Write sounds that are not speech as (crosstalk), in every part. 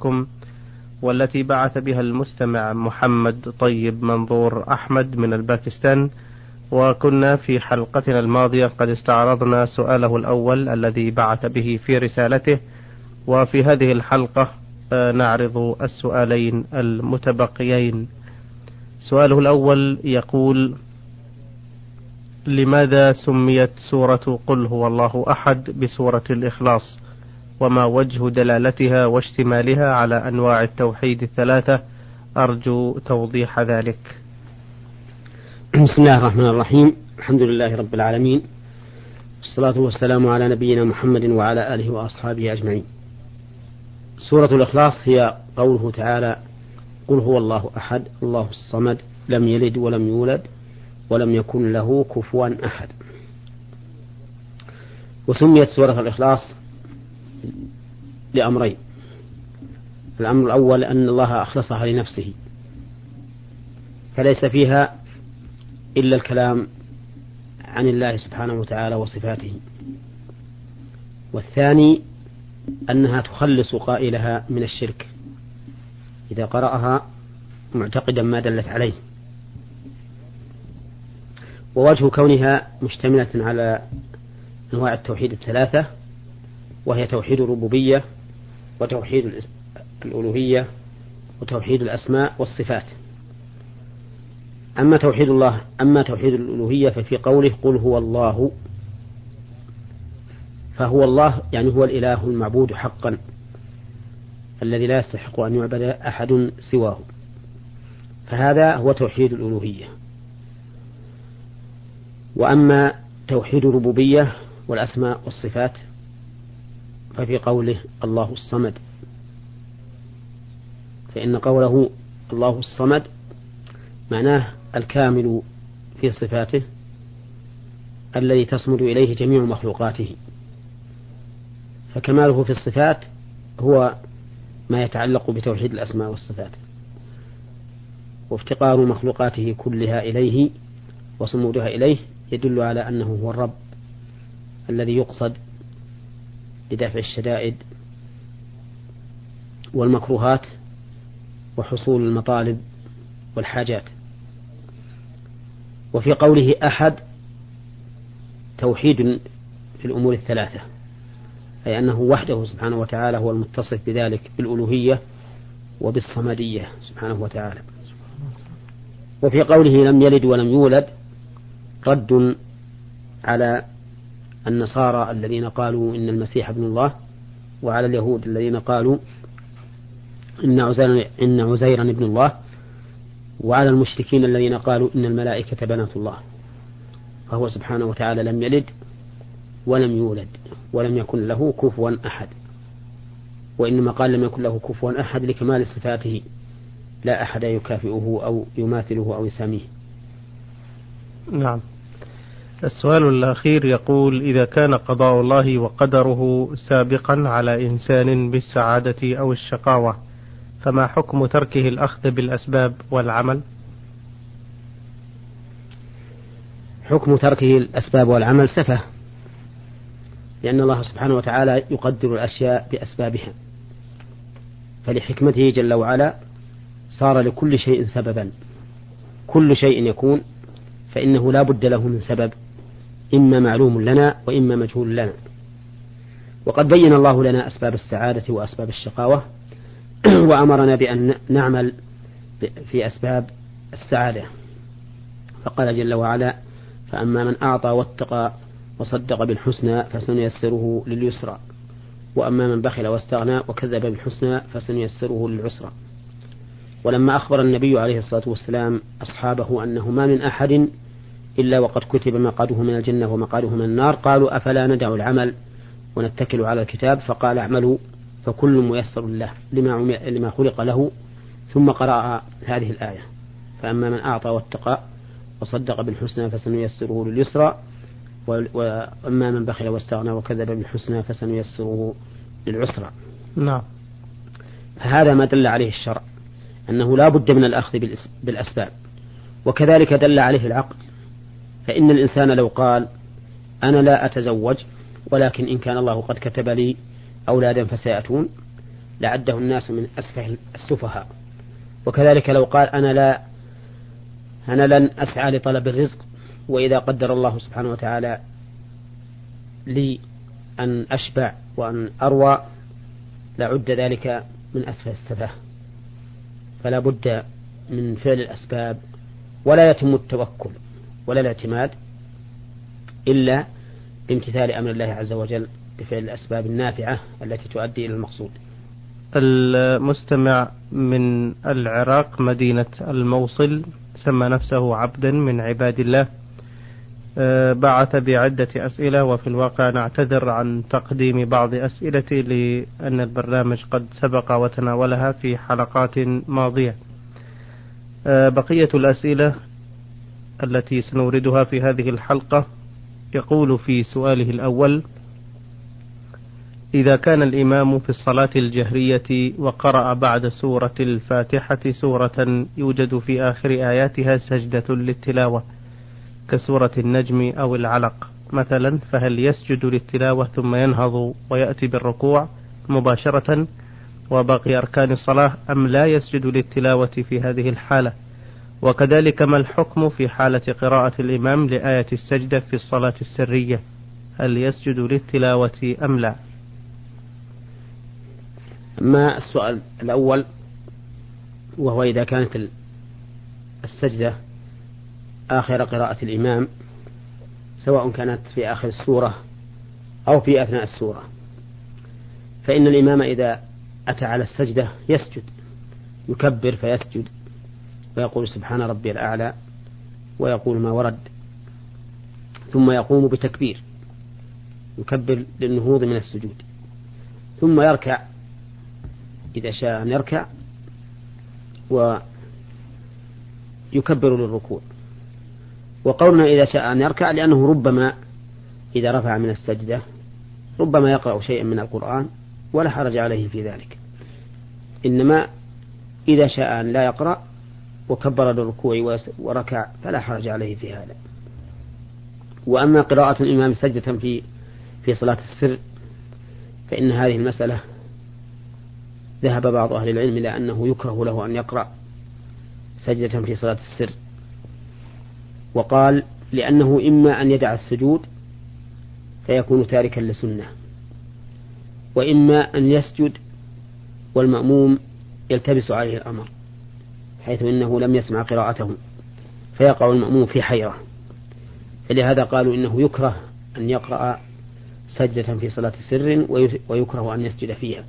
عليكم والتي بعث بها المستمع محمد طيب منظور أحمد من الباكستان. وكنا في حلقتنا الماضية قد استعرضنا سؤاله الأول الذي بعث به في رسالته. وفي هذه الحلقة آه، نعرض السؤالين المتبقيين. سؤاله الأول يقول لماذا سميت سورة قل هو الله أحد بسورة الإخلاص؟ وما وجه دلالتها واشتمالها على أنواع التوحيد الثلاثة. أرجو توضيح ذلك. بسم الله الرحمن الرحيم. الحمد لله رب العالمين. والصلاة والسلام على نبينا محمد وعلى آله وأصحابه أجمعين. سورة الإخلاص هي قوله تعالى قل هو الله أحد الله الصمد لم يلد ولم يولد ولم يكن له كفوا أحد. وسميت سورة الإخلاص لأمرين. الأمر الأول أن الله أخلصها لنفسه. فليس فيها إلا الكلام عن الله سبحانه وتعالى وصفاته. والثاني أنها تخلص قائلها من الشرك. إذا قرأها معتقدا ما دلت عليه. ووجه كونها مشتملة على أنواع التوحيد الثلاثة وهي توحيد الربوبية وتوحيد الألوهية وتوحيد الأسماء والصفات. أما توحيد الله أما توحيد الألوهية ففي قوله قل هو الله. فهو الله يعني هو الإله المعبود حقا الذي لا يستحق أن يعبد أحد سواه. فهذا هو توحيد الألوهية. وأما توحيد الربوبية والأسماء والصفات ففي قوله الله الصمد. فإن قوله الله الصمد معناه الكامل في صفاته الذي تصمد إليه جميع مخلوقاته. فكماله في الصفات هو ما يتعلق بتوحيد الأسماء والصفات. وافتقار مخلوقاته كلها إليه وصمودها إليه يدل على أنه هو الرب الذي يقصد لدفع الشدائد والمكروهات وحصول المطالب والحاجات. وفي قوله أحد توحيد في الأمور الثلاثة أي أنه وحده سبحانه وتعالى هو المتصف بذلك بالألوهية وبالصمدية سبحانه وتعالى. وفي قوله لم يلد ولم يولد رد على النصارى الذين قالوا إن المسيح ابن الله وعلى اليهود الذين قالوا إن عزيرا إن عزيرا ابن الله وعلى المشركين الذين قالوا إن الملائكة بنات الله. فهو سبحانه وتعالى لم يلد ولم يولد ولم يكن له كفوا أحد. وإنما قال لم يكن له كفوا أحد لكمال صفاته لا أحد يكافئه أو يماثله أو يساميه. نعم. السؤال الأخير يقول إذا كان قضاء الله وقدره سابقا على إنسان بالسعادة أو الشقاوة فما حكم تركه الأخذ بالأسباب والعمل؟ حكم تركه الأسباب والعمل سفه لأن الله سبحانه وتعالى يقدر الأشياء بأسبابها فلحكمته جل وعلا صار لكل شيء سببا كل شيء يكون فإنه لا بد له من سبب. إما معلوم لنا وإما مجهول لنا. وقد بين الله لنا أسباب السعادة وأسباب الشقاوة (clears throat) وأمرنا بأن نعمل في أسباب السعادة. فقال جل وعلا فأما من أعطى واتقى وصدق بالحسنى فسنيسره لليسرى وأما من بخل واستغنى وكذب بالحسنى فسنيسره للعسرى. ولما أخبر النبي عليه الصلاة والسلام أصحابه أنه ما من أحد إلا وقد كتب مقعده من الجنة ومقعده من النار. قالوا أفلا ندع العمل ونتكل على الكتاب؟ فقال اعملوا فكل ميسر له لما, لما خلق له. ثم قرأ هذه الآية. فأما من أعطى واتقى وصدق بالحسنى فسنيسره لليسرى وأما من بخل واستغنى وكذب بالحسنى فسنيسره للعسرى. نعم. فهذا ما دل عليه الشرع أنه لا بد من الأخذ بالأسباب. وكذلك دل عليه العقل فإن الإنسان لو قال أنا لا أتزوج ولكن إن كان الله قد كتب لي أولادا فسيأتون لعده الناس من أسفه السفهاء. وكذلك لو قال أنا لا أنا لن أسعى لطلب الرزق وإذا قدر الله سبحانه وتعالى لي أن أشبع وأن أروى لعد ذلك من أسفل السفه. فلا بد من فعل الأسباب ولا يتم التوكل. ولا الاعتماد إلا بامتثال أمر الله عز وجل بفعل الأسباب النافعة التي تؤدي إلى المقصود. المستمع من العراق مدينة الموصل سمى نفسه عبدا من عباد الله. آه، بعث بعدة أسئلة وفي الواقع نعتذر عن تقديم بعض أسئلتي لأن البرنامج قد سبق وتناولها في حلقات ماضية. آه، بقية الأسئلة التي سنوردها في هذه الحلقة. يقول في سؤاله الأول إذا كان الإمام في الصلاة الجهرية وقرأ بعد سورة الفاتحة سورة يوجد في آخر آياتها سجدة للتلاوة كسورة النجم أو العلق مثلا فهل يسجد للتلاوة ثم ينهض ويأتي بالركوع مباشرة وباقي أركان الصلاة أم لا يسجد للتلاوة في هذه الحالة؟ وكذلك ما الحكم في حالة قراءة الإمام لآية السجدة في الصلاة السرية؟ هل يسجد للتلاوة أم لا؟ أما السؤال الأول؟ وهو إذا كانت السجدة آخر قراءة الإمام سواء كانت في آخر السورة أو في أثناء السورة. فإن الإمام إذا أتى على السجدة يسجد يكبر فيسجد. ويقول سبحان ربي الأعلى ويقول ما ورد ثم يقوم بتكبير يكبر للنهوض من السجود ثم يركع إذا شاء أن يركع ويكبر للركوع وقولنا إذا شاء أن يركع لأنه ربما إذا رفع من السجدة ربما يقرأ شيئا من القرآن ولا حرج عليه في ذلك إنما إذا شاء أن لا يقرأ وكبر للركوع وركع فلا حرج عليه في هذا. وأما قراءة الإمام سجدة في في صلاة السر فإن هذه المسألة ذهب بعض أهل العلم إلى أنه يكره له أن يقرأ سجدة في صلاة السر. وقال لأنه إما أن يدع السجود فيكون تاركا لسنة وإما أن يسجد والمأموم يلتبس عليه الأمر. حيث إنه لم يسمع قراءته فيقع المأموم في حيرة. فلهذا قالوا إنه يكره أن يقرأ سجدة في صلاة سر ويكره أن يسجد فيها.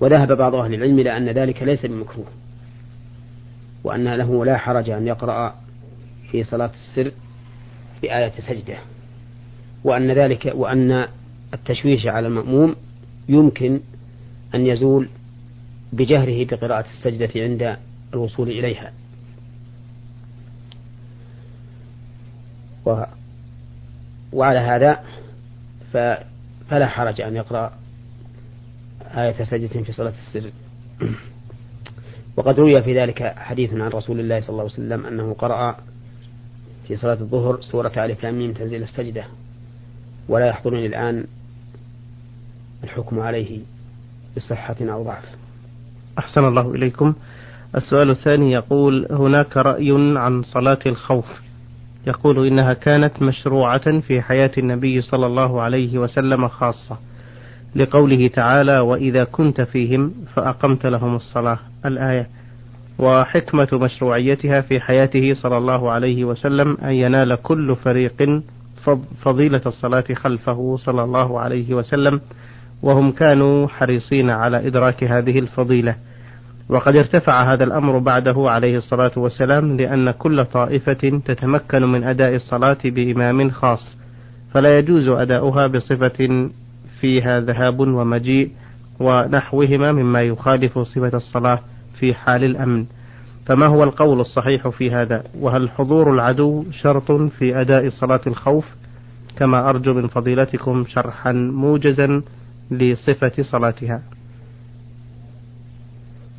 وذهب بعض أهل العلم إلى أن ذلك ليس بمكروه وأن له لا حرج أن يقرأ في صلاة السر بآية سجدة. وأن ذلك وأن التشويش على المأموم يمكن أن يزول بجهره بقراءة السجدة عند الوصول إليها. و وعلى هذا فلا حرج أن يقرأ آية سجدة في صلاة السر وقد روي في ذلك حديث عن رسول الله صلى الله عليه وسلم أنه قرأ في صلاة الظهر سورة ألف لام تنزيل السجدة ولا يحضرني الآن الحكم عليه بصحة أو ضعف. أحسن الله إليكم. السؤال الثاني يقول هناك رأي عن صلاة الخوف. يقول إنها كانت مشروعة في حياة النبي صلى الله عليه وسلم خاصة. لقوله تعالى وإذا كنت فيهم فأقمت لهم الصلاة. الآية وحكمة مشروعيتها في حياته صلى الله عليه وسلم أن ينال كل فريق فضيلة الصلاة خلفه صلى الله عليه وسلم. وهم كانوا حريصين على إدراك هذه الفضيلة. وقد ارتفع هذا الأمر بعده عليه الصلاة والسلام لأن كل طائفة تتمكن من أداء الصلاة بإمام خاص فلا يجوز أداؤها بصفة فيها ذهاب ومجيء ونحوهما مما يخالف صفة الصلاة في حال الأمن. فما هو القول الصحيح في هذا؟ وهل حضور العدو شرط في أداء صلاة الخوف؟ كما أرجو من فضيلتكم شرحا موجزا. لصفة صلاتها.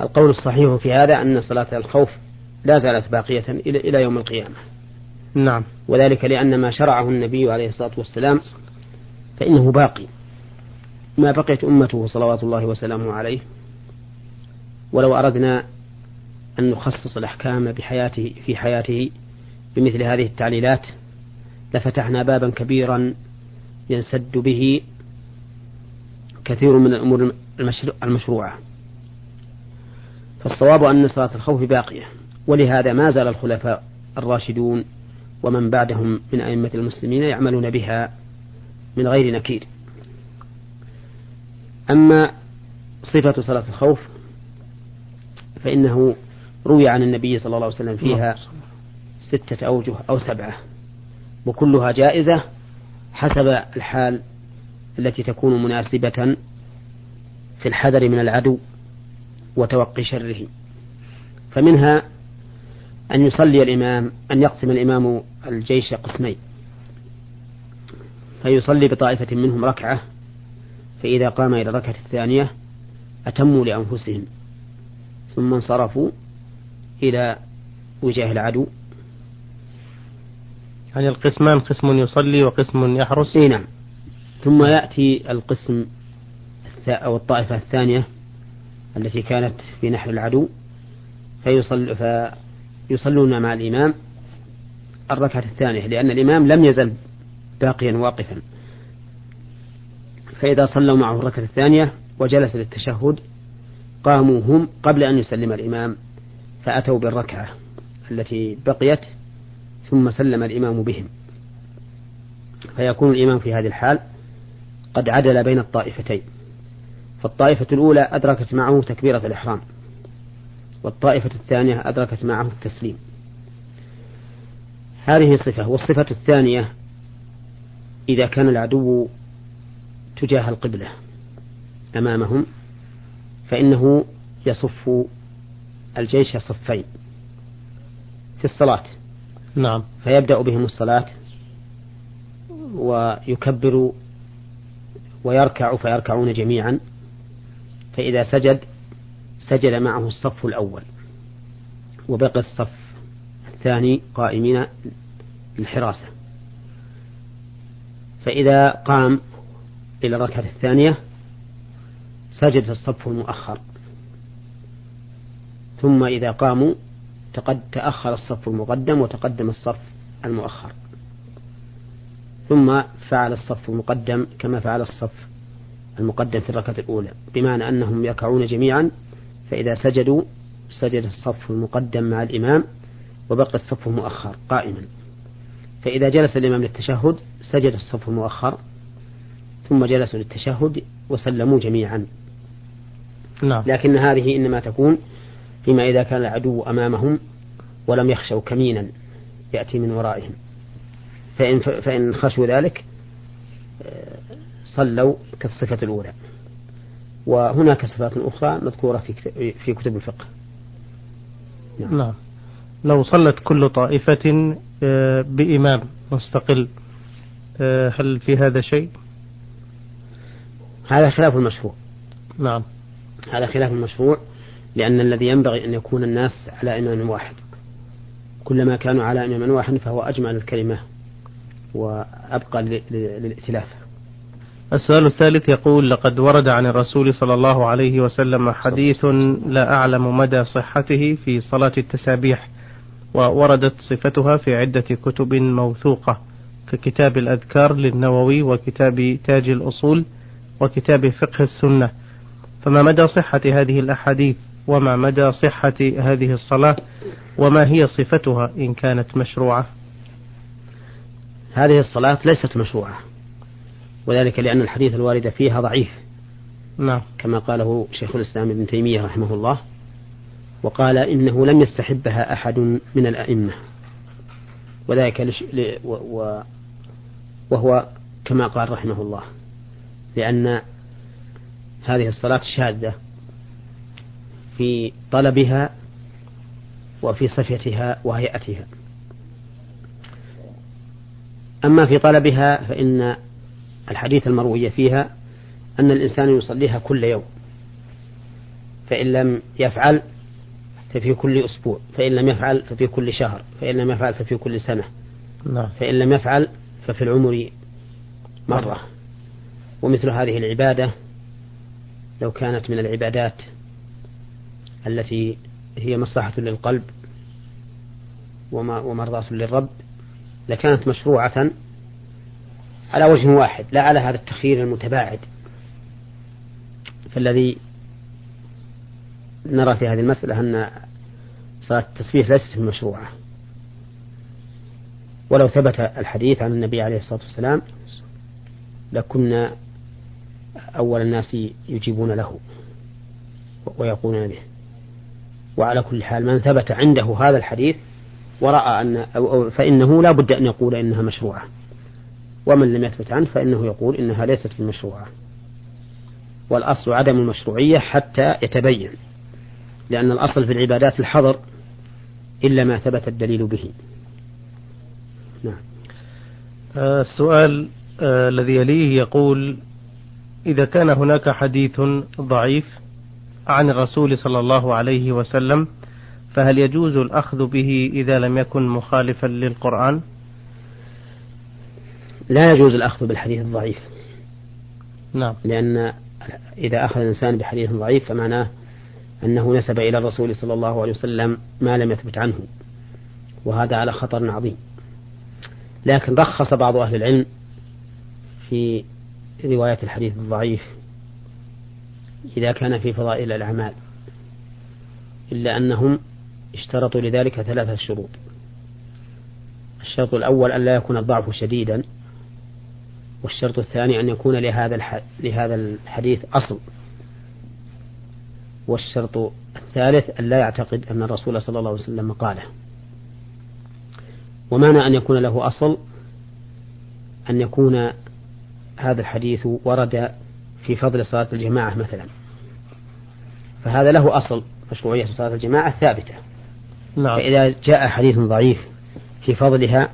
القول الصحيح في هذا أن صلاة الخوف لا زالت باقية إلى يوم القيامة. نعم. وذلك لأن ما شرعه النبي عليه الصلاة والسلام فإنه باقي. ما بقيت أمته صلوات الله وسلامه عليه ولو أردنا أن نخصص الأحكام بحياته في حياته بمثل هذه التعليلات لفتحنا بابا كبيرا ينسد به كثير من الأمور المشروعة. فالصواب أن صلاة الخوف باقية ولهذا ما زال الخلفاء الراشدون ومن بعدهم من أئمة المسلمين يعملون بها من غير نكير. أما صفة صلاة الخوف فإنه روي عن النبي صلى الله عليه وسلم فيها ستة أوجه أو سبعة وكلها جائزة حسب الحال التي تكون مناسبة في الحذر من العدو وتوقي شره. فمنها أن يصلي الإمام أن يقسم الإمام الجيش قسمين. فيصلي بطائفة منهم ركعة فإذا قام إلى الركعة الثانية أتموا لأنفسهم. ثم انصرفوا إلى وجاه العدو. يعني القسمان قسم يصلي وقسم يحرس؟ إي نعم. ثم يأتي القسم أو الطائفة الثانية التي كانت في نحر العدو فيصل فيصلون مع الإمام الركعة الثانية لأن الإمام لم يزل باقيا واقفا. فإذا صلوا معه الركعة الثانية وجلس للتشهد قاموا هم قبل أن يسلم الإمام فأتوا بالركعة التي بقيت ثم سلم الإمام بهم. فيكون الإمام في هذه الحال قد عدل بين الطائفتين. فالطائفة الأولى أدركت معه تكبيرة الإحرام والطائفة الثانية أدركت معه التسليم. هذه صفة والصفة الثانية إذا كان العدو تجاه القبلة أمامهم فإنه يصف الجيش صفين. في الصلاة. نعم. فيبدأ بهم الصلاة ويكبر ويركع فيركعون جميعا فإذا سجد سجد معه الصف الأول وبقي الصف الثاني قائمين للحراسة فإذا قام إلى الركعة الثانية سجد الصف المؤخر. ثم إذا قاموا تقد تأخر الصف المقدم وتقدم الصف المؤخر. ثم فعل الصف المقدم كما فعل الصف المقدم في الركعة الأولى بمعنى أنهم يركعون جميعا فإذا سجدوا سجد الصف المقدم مع الإمام وبقي الصف المؤخر قائما. فإذا جلس الإمام للتشهد سجد الصف المؤخر ثم جلسوا للتشهد وسلموا جميعا. نعم. لكن هذه إنما تكون فيما إذا كان العدو أمامهم ولم يخشوا كمينا يأتي من ورائهم. فإن, فإن خشوا ذلك آه، صلوا كالصفة الأولى. وهناك صفات أخرى مذكورة في في كتب الفقه. نعم. نعم. لو صلت كل طائفة آه، بإمام مستقل آه، هل في هذا شيء؟ هذا خلاف المشروع. نعم. هذا خلاف المشروع لأن الذي ينبغي أن يكون الناس على إمام واحد. كلما كانوا على إمام واحد فهو أجمع للكلمة وأبقى للائتلاف. السؤال الثالث يقول لقد ورد عن الرسول صلى الله عليه وسلم حديث لا أعلم مدى صحته في صلاة التسابيح ووردت صفتها في عدة كتب موثوقة ككتاب الأذكار للنووي وكتاب تاج الأصول وكتاب فقه السنة. فما مدى صحة هذه الأحاديث؟ وما مدى صحة هذه الصلاة؟ وما هي صفتها إن كانت مشروعة؟ هذه الصلاة ليست مشروعة. وذلك لأن الحديث الوارد فيها ضعيف. نعم. كما قاله شيخ الإسلام ابن تيمية رحمه الله وقال إنه لم يستحبها أحد من الأئمة. وذلك لش... ل... و... و... وهو كما قال رحمه الله لأن هذه الصلاة شاذة في طلبها وفي صفتها وهيئتها. أما في طلبها فإن الحديث المروي فيها أن الإنسان يصليها كل يوم فإن لم يفعل ففي كل أسبوع فإن لم يفعل ففي كل شهر فإن لم يفعل ففي كل سنة نعم. فإن لم يفعل ففي العمر مرة ومثل هذه العبادة لو كانت من العبادات التي هي مصلحة للقلب ومرضاة للرب لكانت مشروعة على وجه واحد لا على هذا التخيير المتباعد. فالذي نرى في هذه المسألة أن صلاة التسبيح ليست مشروعة. ولو ثبت الحديث عن النبي عليه الصلاة والسلام لكنا أول الناس يجيبون له ويقولون به. وعلى كل حال من ثبت عنده هذا الحديث ورأى أن أو فإنه لا بد أن يقول إنها مشروعة. ومن لم يثبت عنه فإنه يقول إنها ليست بمشروعة والأصل عدم المشروعية حتى يتبين لأن الأصل في العبادات الحظر إلا ما ثبت الدليل به. نعم. آه، السؤال آه الذي يليه يقول إذا كان هناك حديث ضعيف عن الرسول صلى الله عليه وسلم فهل يجوز الأخذ به إذا لم يكن مخالفا للقرآن؟ لا يجوز الأخذ بالحديث الضعيف. نعم. لأن إذا أخذ الإنسان بحديث ضعيف فمعناه أنه نسب إلى الرسول صلى الله عليه وسلم ما لم يثبت عنه وهذا على خطر عظيم. لكن رخص بعض أهل العلم في رواية الحديث الضعيف إذا كان في فضائل الأعمال إلا أنهم اشترطوا لذلك ثلاثة شروط. الشرط الأول أن لا يكون الضعف شديدا والشرط الثاني أن يكون لهذا لهذا الحديث أصل. والشرط الثالث أن لا يعتقد أن الرسول صلى الله عليه وسلم قاله. ومعنى أن يكون له أصل أن يكون هذا الحديث ورد في فضل صلاة الجماعة مثلا. فهذا له أصل مشروعية صلاة الجماعة ثابتة. نعم. فإذا جاء حديث ضعيف في فضلها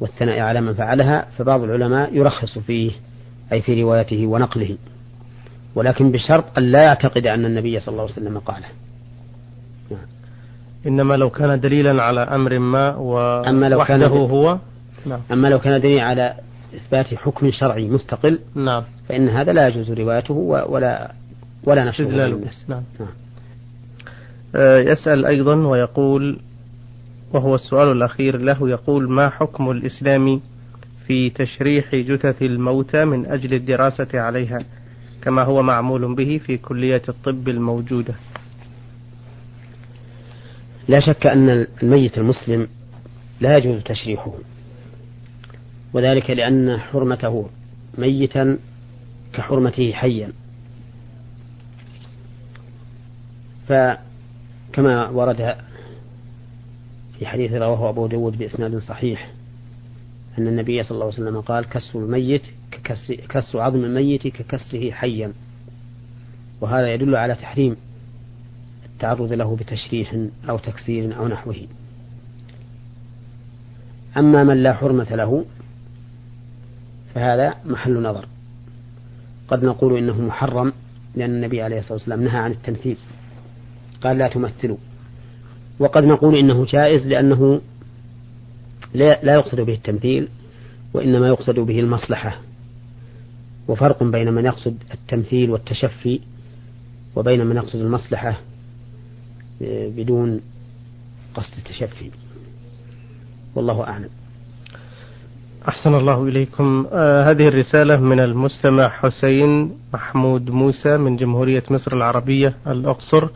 والثناء على من فعلها فبعض العلماء يرخص فيه أي في روايته ونقله ولكن بشرط أن لا يعتقد أن النبي صلى الله عليه وسلم قاله نعم. إنما لو كان دليلا على أمر ما ووحده هو نعم. أما لو كان دليلا على إثبات حكم شرعي مستقل نعم. فإن هذا لا يجوز روايته ولا ولا نشره للناس نعم. نعم. آه، يسأل أيضا ويقول وهو السؤال الأخير له يقول ما حكم الإسلام في تشريح جثث الموتى من أجل الدراسة عليها كما هو معمول به في كلية الطب الموجودة؟ لا شك أن الميت المسلم لا يجوز تشريحه وذلك لأن حرمته ميتا كحرمته حيا. فكما ورد في حديث رواه أبو داود بإسناد صحيح أن النبي صلى الله عليه وسلم قال كسر الميت كسر عظم الميت ككسره حيا. وهذا يدل على تحريم التعرض له بتشريح أو تكسير أو نحوه. أما من لا حرمة له فهذا محل نظر. قد نقول إنه محرم لأن النبي عليه الصلاة والسلام نهى عن التمثيل. قال لا تمثلوا. وقد نقول إنه جائز لأنه لا يقصد به التمثيل وإنما يقصد به المصلحة. وفرق بين من يقصد التمثيل والتشفي وبين من يقصد المصلحة آه، بدون قصد التشفي. والله أعلم. أحسن الله إليكم. آه هذه الرسالة من المستمع حسين محمود موسى من جمهورية مصر العربية الأقصر.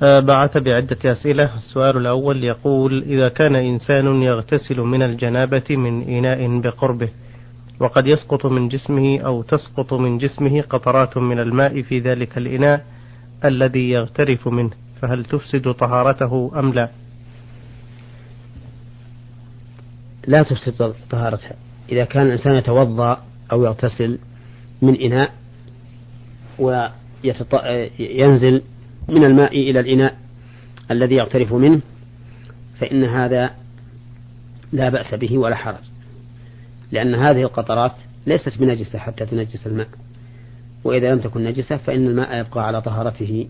بعث بعدة أسئلة. السؤال الأول يقول إذا كان إنسان يغتسل من الجنابة من إناء بقربه وقد يسقط من جسمه أو تسقط من جسمه قطرات من الماء في ذلك الإناء الذي يغترف منه فهل تفسد طهارته أم لا؟ لا تفسد طهارتها. إذا كان الإنسان يتوضأ أو يغتسل من إناء وينزل من الماء إلى الإناء الذي يغترف منه فإن هذا لا بأس به ولا حرج لأن هذه القطرات ليست بنجسة حتى تنجس الماء وإذا لم تكن نجسة فإن الماء يبقى على طهارته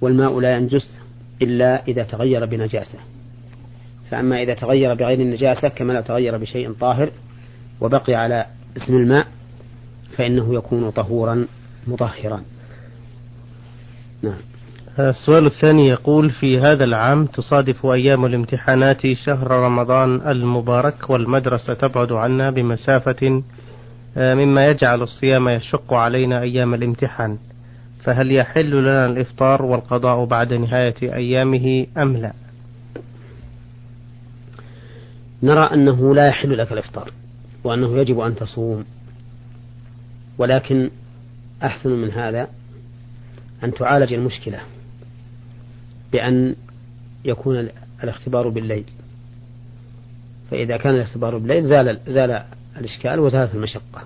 والماء لا ينجس إلا إذا تغير بنجاسة فأما إذا تغير بغير النجاسة كما لو تغير بشيء طاهر وبقي على اسم الماء فإنه يكون طهورا مطهرا. نعم. السؤال الثاني يقول في هذا العام تصادف أيام الامتحانات شهر رمضان المبارك والمدرسة تبعد عنا بمسافة آه، مما يجعل الصيام يشق علينا أيام الامتحان. فهل يحل لنا الإفطار والقضاء بعد نهاية أيامه أم لا؟ نرى أنه لا يحل لك الإفطار وأنه يجب أن تصوم ولكن أحسن من هذا أن تعالج المشكلة بأن يكون الاختبار بالليل. فإذا كان الاختبار بالليل زال زال الإشكال وزالت المشقة.